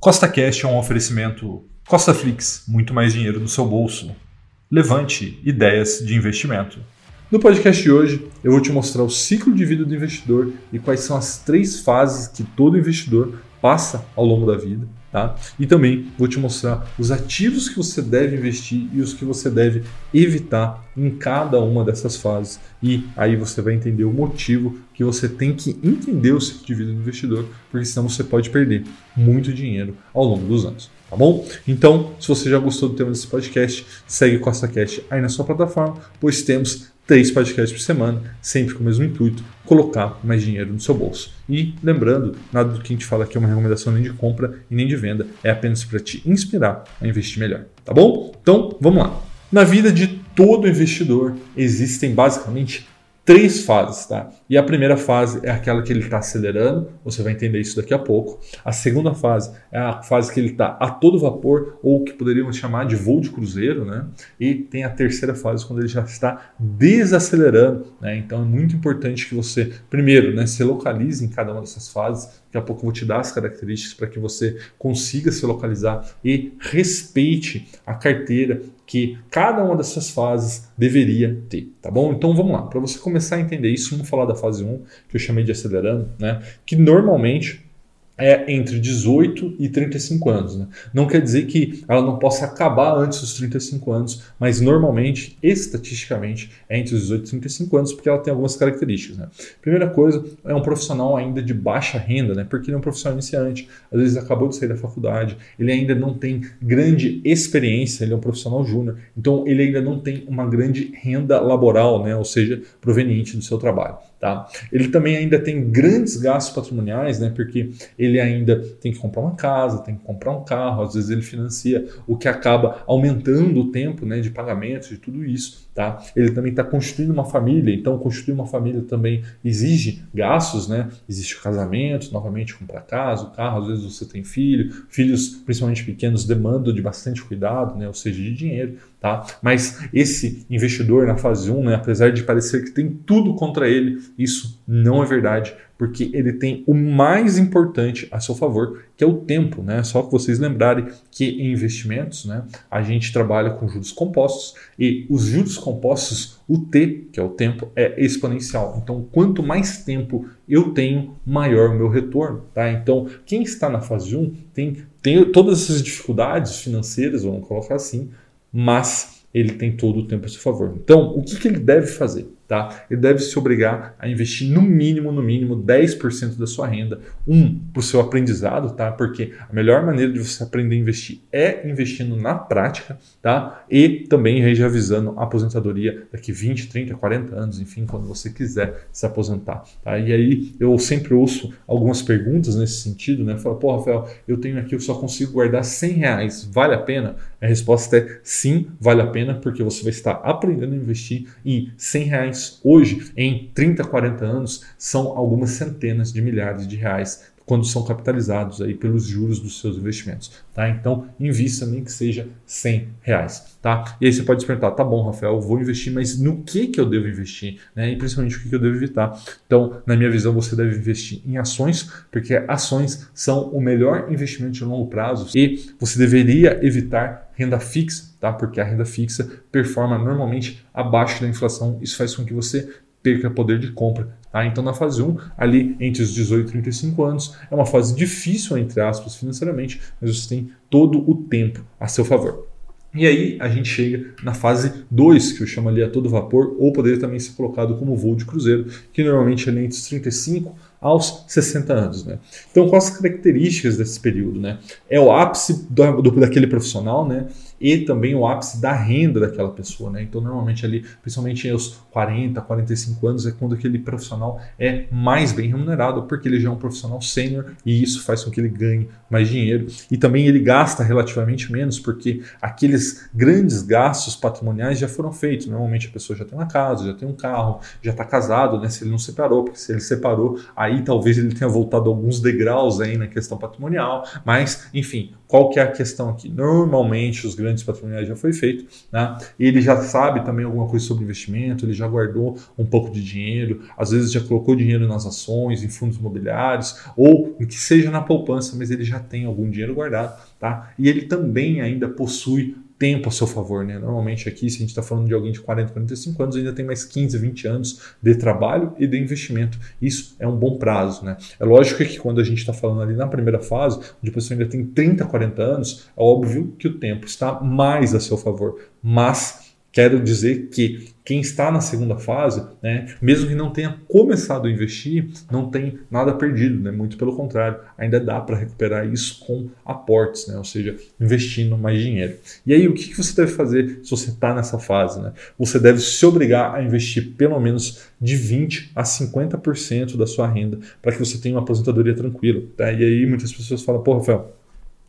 Costa Cash é um oferecimento Costa Flix, muito mais dinheiro no seu bolso. Levante ideias de investimento. No podcast de hoje, eu vou te mostrar o ciclo de vida do investidor e quais são as três fases que todo investidor passa ao longo da vida. Tá? E também vou te mostrar os ativos que você deve investir e os que você deve evitar em cada uma dessas fases. E aí você vai entender o motivo que você tem que entender o ciclo de vida do investidor, porque senão você pode perder muito dinheiro ao longo dos anos. Tá bom? Então, se você já gostou do tema desse podcast, segue Costa Cash aí na sua plataforma, pois temos três podcasts por semana, sempre com o mesmo intuito, colocar mais dinheiro no seu bolso. E lembrando, nada do que a gente fala aqui é uma recomendação nem de compra e nem de venda, é apenas para te inspirar a investir melhor, tá bom? Então, vamos lá. Na vida de todo investidor existem basicamente três fases, tá? E a primeira fase é aquela que ele está acelerando, você vai entender isso daqui a pouco. A segunda fase é a fase que ele está a todo vapor, ou que poderíamos chamar de voo de cruzeiro, né? E tem a terceira fase quando ele já está desacelerando, né? Então é muito importante que você, primeiro, né, se localize em cada uma dessas fases. Daqui a pouco eu vou te dar as características para que você consiga se localizar e respeite a carteira que cada uma dessas fases deveria ter, tá bom? Então vamos lá, para você começar a entender isso, vamos falar da fase 1, que eu chamei de acelerando, né? Que normalmente é entre 18 e 35 anos. Né? Não quer dizer que ela não possa acabar antes dos 35 anos, mas normalmente, estatisticamente, é entre os 18 e 35 anos, porque ela tem algumas características. Né? Primeira coisa, é um profissional ainda de baixa renda, né? porque ele é um profissional iniciante, às vezes acabou de sair da faculdade, ele ainda não tem grande experiência, ele é um profissional júnior, então ele ainda não tem uma grande renda laboral, né? ou seja, proveniente do seu trabalho. Tá? Ele também ainda tem grandes gastos patrimoniais, né? porque ele ainda tem que comprar uma casa, tem que comprar um carro, às vezes ele financia, o que acaba aumentando o tempo né, de pagamento de tudo isso. Tá? Ele também está constituindo uma família, então constituir uma família também exige gastos, né? existe casamento, novamente comprar casa, o carro, às vezes você tem filho, filhos principalmente pequenos demandam de bastante cuidado, né? ou seja, de dinheiro. Tá? Mas esse investidor na fase 1, né, apesar de parecer que tem tudo contra ele, isso não é verdade, porque ele tem o mais importante a seu favor, que é o tempo. Né? Só que vocês lembrarem que em investimentos né, a gente trabalha com juros compostos e os juros compostos, o T, que é o tempo, é exponencial. Então, quanto mais tempo eu tenho, maior o meu retorno. Tá? Então, quem está na fase 1 tem, tem todas essas dificuldades financeiras, vamos colocar assim, mas ele tem todo o tempo a seu favor. Então, o que, que ele deve fazer? Tá? Ele deve se obrigar a investir no mínimo, no mínimo 10% da sua renda, um para o seu aprendizado, tá? Porque a melhor maneira de você aprender a investir é investindo na prática, tá? E também reavisando a aposentadoria daqui 20, 30, 40 anos, enfim, quando você quiser se aposentar, tá? E aí eu sempre ouço algumas perguntas nesse sentido, né? Fala, pô, Rafael, eu tenho aqui, eu só consigo guardar 100 reais, vale a pena? A resposta é sim, vale a pena, porque você vai estar aprendendo a investir e 100 reais hoje, em 30, 40 anos, são algumas centenas de milhares de reais quando são capitalizados aí pelos juros dos seus investimentos, tá? Então, invista nem que seja 100 reais, tá? E aí você pode se perguntar, tá bom, Rafael, eu vou investir, mas no que que eu devo investir, né? E principalmente o que, que eu devo evitar. Então, na minha visão, você deve investir em ações, porque ações são o melhor investimento de longo prazo e você deveria evitar renda fixa, tá? Porque a renda fixa performa normalmente abaixo da inflação. Isso faz com que você perca poder de compra. Tá? Então, na fase 1, ali entre os 18 e 35 anos, é uma fase difícil, entre aspas, financeiramente, mas você tem todo o tempo a seu favor. E aí a gente chega na fase 2, que eu chamo ali a todo vapor, ou poderia também ser colocado como voo de cruzeiro, que normalmente é entre os 35 aos 60 anos. Né? Então, quais as características desse período? Né? É o ápice do, do, daquele profissional, né? e também o ápice da renda daquela pessoa. Né? Então, normalmente ali, principalmente aos 40, 45 anos, é quando aquele profissional é mais bem remunerado, porque ele já é um profissional sênior e isso faz com que ele ganhe mais dinheiro. E também ele gasta relativamente menos, porque aqueles grandes gastos patrimoniais já foram feitos. Normalmente a pessoa já tem uma casa, já tem um carro, já está casado, né? se ele não separou, porque se ele separou, aí talvez ele tenha voltado alguns degraus aí na questão patrimonial. Mas, enfim, qual que é a questão aqui? Normalmente os grandes patrimoniais já foi feito. Né? Ele já sabe também alguma coisa sobre investimento, ele já guardou um pouco de dinheiro, às vezes já colocou dinheiro nas ações, em fundos imobiliários, ou que seja na poupança, mas ele já tem algum dinheiro guardado. Tá? E ele também ainda possui tempo a seu favor. Né? Normalmente aqui, se a gente está falando de alguém de 40, 45 anos, ainda tem mais 15, 20 anos de trabalho e de investimento. Isso é um bom prazo. Né? É lógico que quando a gente está falando ali na primeira fase, onde a pessoa ainda tem 30, 40 anos, é óbvio que o tempo está mais a seu favor. Mas Quero dizer que quem está na segunda fase, né, mesmo que não tenha começado a investir, não tem nada perdido, né? muito pelo contrário, ainda dá para recuperar isso com aportes, né? ou seja, investindo mais dinheiro. E aí, o que, você deve fazer se você está nessa fase? Né? Você deve se obrigar a investir pelo menos de 20% a 50% da sua renda para que você tenha uma aposentadoria tranquila. Tá? E aí, muitas pessoas falam, pô, Rafael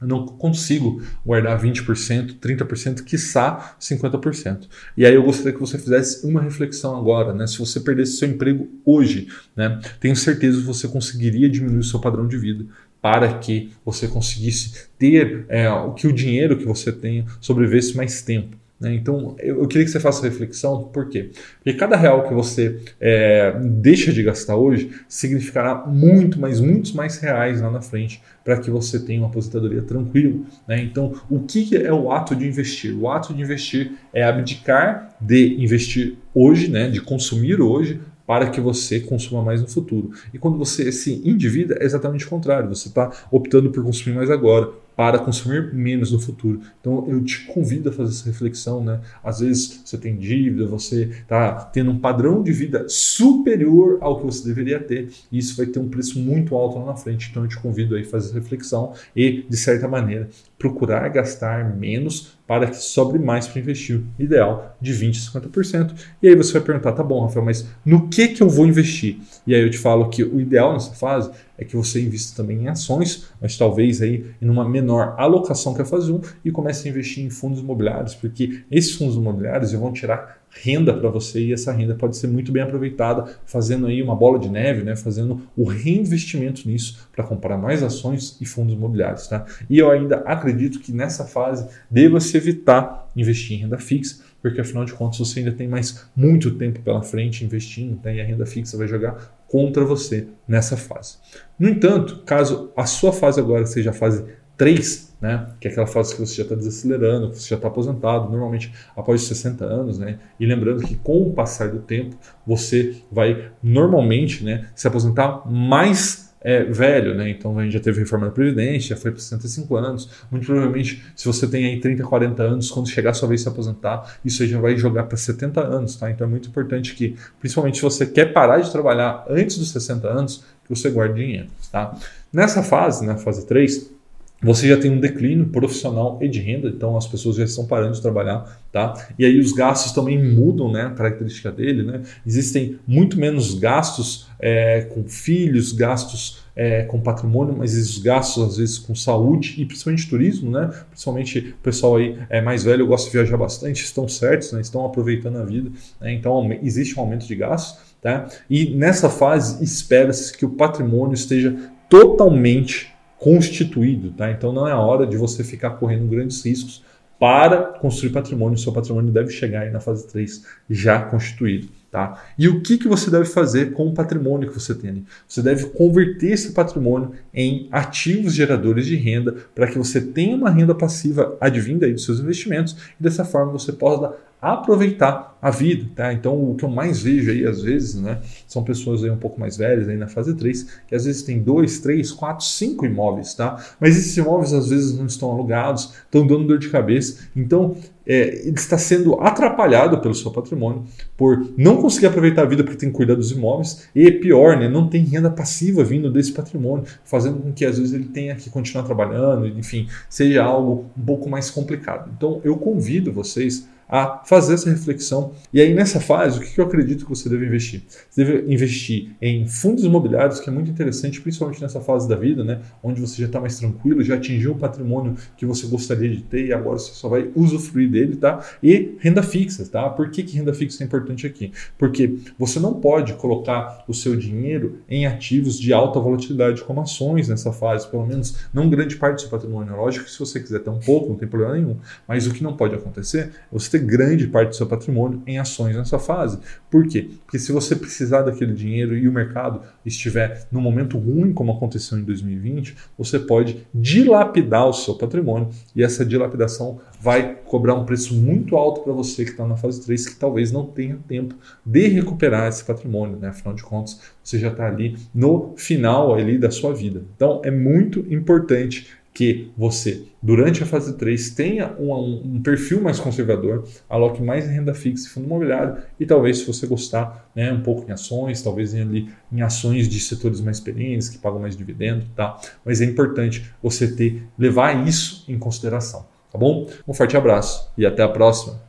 eu não consigo guardar 20%, 30%, quiçá 50%. E aí eu gostaria que você fizesse uma reflexão agora, né? Se você perdesse seu emprego hoje, né? Tenho certeza que você conseguiria diminuir o seu padrão de vida para que você conseguisse ter é, o que o dinheiro que você tenha sobrevivesse mais tempo. Né? Então, eu, queria que você faça reflexão, por quê? Porque cada real que você é, deixa de gastar hoje significará muito, mas muitos mais reais lá na frente para que você tenha uma aposentadoria tranquila. Né? Então, o que é o ato de investir? O ato de investir é abdicar de investir hoje, né? de consumir hoje, para que você consuma mais no futuro. E quando você se endivida, é exatamente o contrário. Você está optando por consumir mais agora para consumir menos no futuro. Então eu te convido a fazer essa reflexão, né? Às vezes você tem dívida, você está tendo um padrão de vida superior ao que você deveria ter, e isso vai ter um preço muito alto lá na frente. Então eu te convido aí a fazer essa reflexão e, de certa maneira, procurar gastar menos para que sobre mais para investir. Ideal de 20% a 50%. E aí você vai perguntar, tá bom, Rafael, mas no que, que eu vou investir? E aí eu te falo que o ideal nessa fase é que você invista também em ações, mas talvez aí em uma menor alocação que a fase 1 e comece a investir em fundos imobiliários, porque esses fundos imobiliários vão tirar renda para você e essa renda pode ser muito bem aproveitada fazendo aí uma bola de neve, né, fazendo o reinvestimento nisso para comprar mais ações e fundos imobiliários, tá? E eu ainda acredito que nessa fase deva se evitar investir em renda fixa, porque afinal de contas você ainda tem mais muito tempo pela frente investindo, tá? e a renda fixa vai jogar contra você nessa fase. No entanto, caso a sua fase agora seja a fase 3, né, que é aquela fase que você já está desacelerando, que você já está aposentado, normalmente após 60 anos, né, e lembrando que com o passar do tempo você vai normalmente né, se aposentar mais é, velho, né? Então a gente já teve reforma da Previdência, já foi para 65 anos. Muito provavelmente, se você tem aí 30, 40 anos, quando chegar a sua vez de se aposentar, isso aí já vai jogar para 70 anos, tá? Então é muito importante que, principalmente se você quer parar de trabalhar antes dos 60 anos, que você guarde dinheiro, tá? Nessa fase, na fase 3, você já tem um declínio profissional e de renda, então as pessoas já estão parando de trabalhar, tá? E aí os gastos também mudam, né? A característica dele, né? Existem muito menos gastos é, com filhos, gastos é, com patrimônio, mas esses gastos às vezes com saúde e principalmente turismo, né? Principalmente o pessoal aí é mais velho gosta de viajar bastante, estão certos, né? Estão aproveitando a vida, né? Então existe um aumento de gastos, tá? E nessa fase espera-se que o patrimônio esteja totalmente constituído, tá? Então não é a hora de você ficar correndo grandes riscos para construir patrimônio. Seu patrimônio deve chegar aí na fase 3 já constituído. Tá? E o que, que você deve fazer com o patrimônio que você tem? Você deve converter esse patrimônio em ativos geradores de renda para que você tenha uma renda passiva advinda aí dos seus investimentos e dessa forma você possa aproveitar a vida, tá? Então, o que eu mais vejo aí, às vezes, né, são pessoas aí um pouco mais velhas, aí na fase 3, que às vezes tem dois, três, quatro, cinco imóveis, tá? Mas esses imóveis, às vezes, não estão alugados, estão dando dor de cabeça. Então, é, ele está sendo atrapalhado pelo seu patrimônio por não conseguir aproveitar a vida porque tem que cuidar dos imóveis e pior, né, não tem renda passiva vindo desse patrimônio, fazendo com que às vezes ele tenha que continuar trabalhando, enfim, seja algo um pouco mais complicado. Então eu convido vocês a fazer essa reflexão. E aí, nessa fase, o que eu acredito que você deve investir? Você deve investir em fundos imobiliários, que é muito interessante, principalmente nessa fase da vida, né? Onde você já está mais tranquilo, já atingiu o patrimônio que você gostaria de ter e agora você só vai usufruir dele, tá? E renda fixa, tá? Por que, que renda fixa é importante aqui? Porque você não pode colocar o seu dinheiro em ativos de alta volatilidade, como ações nessa fase, pelo menos não grande parte do seu patrimônio. Lógico que se você quiser ter um pouco, não tem problema nenhum. Mas o que não pode acontecer é você ter grande parte do seu patrimônio em ações nessa fase. Por quê? Porque se você precisar daquele dinheiro e o mercado estiver no momento ruim, como aconteceu em 2020, você pode dilapidar o seu patrimônio e essa dilapidação vai cobrar um preço muito alto para você que está na fase 3, que talvez não tenha tempo de recuperar esse patrimônio, né? Afinal de contas, você já está ali no final ali da sua vida. Então é muito importante que você, durante a fase 3, tenha um, um, perfil mais conservador, aloque mais em renda fixa e fundo imobiliário e talvez, se você gostar, né, um pouco em ações, talvez em, ali, em ações de setores mais perenes, que pagam mais dividendo, tá? Mas é importante você ter, levar isso em consideração, tá bom? Um forte abraço e até a próxima!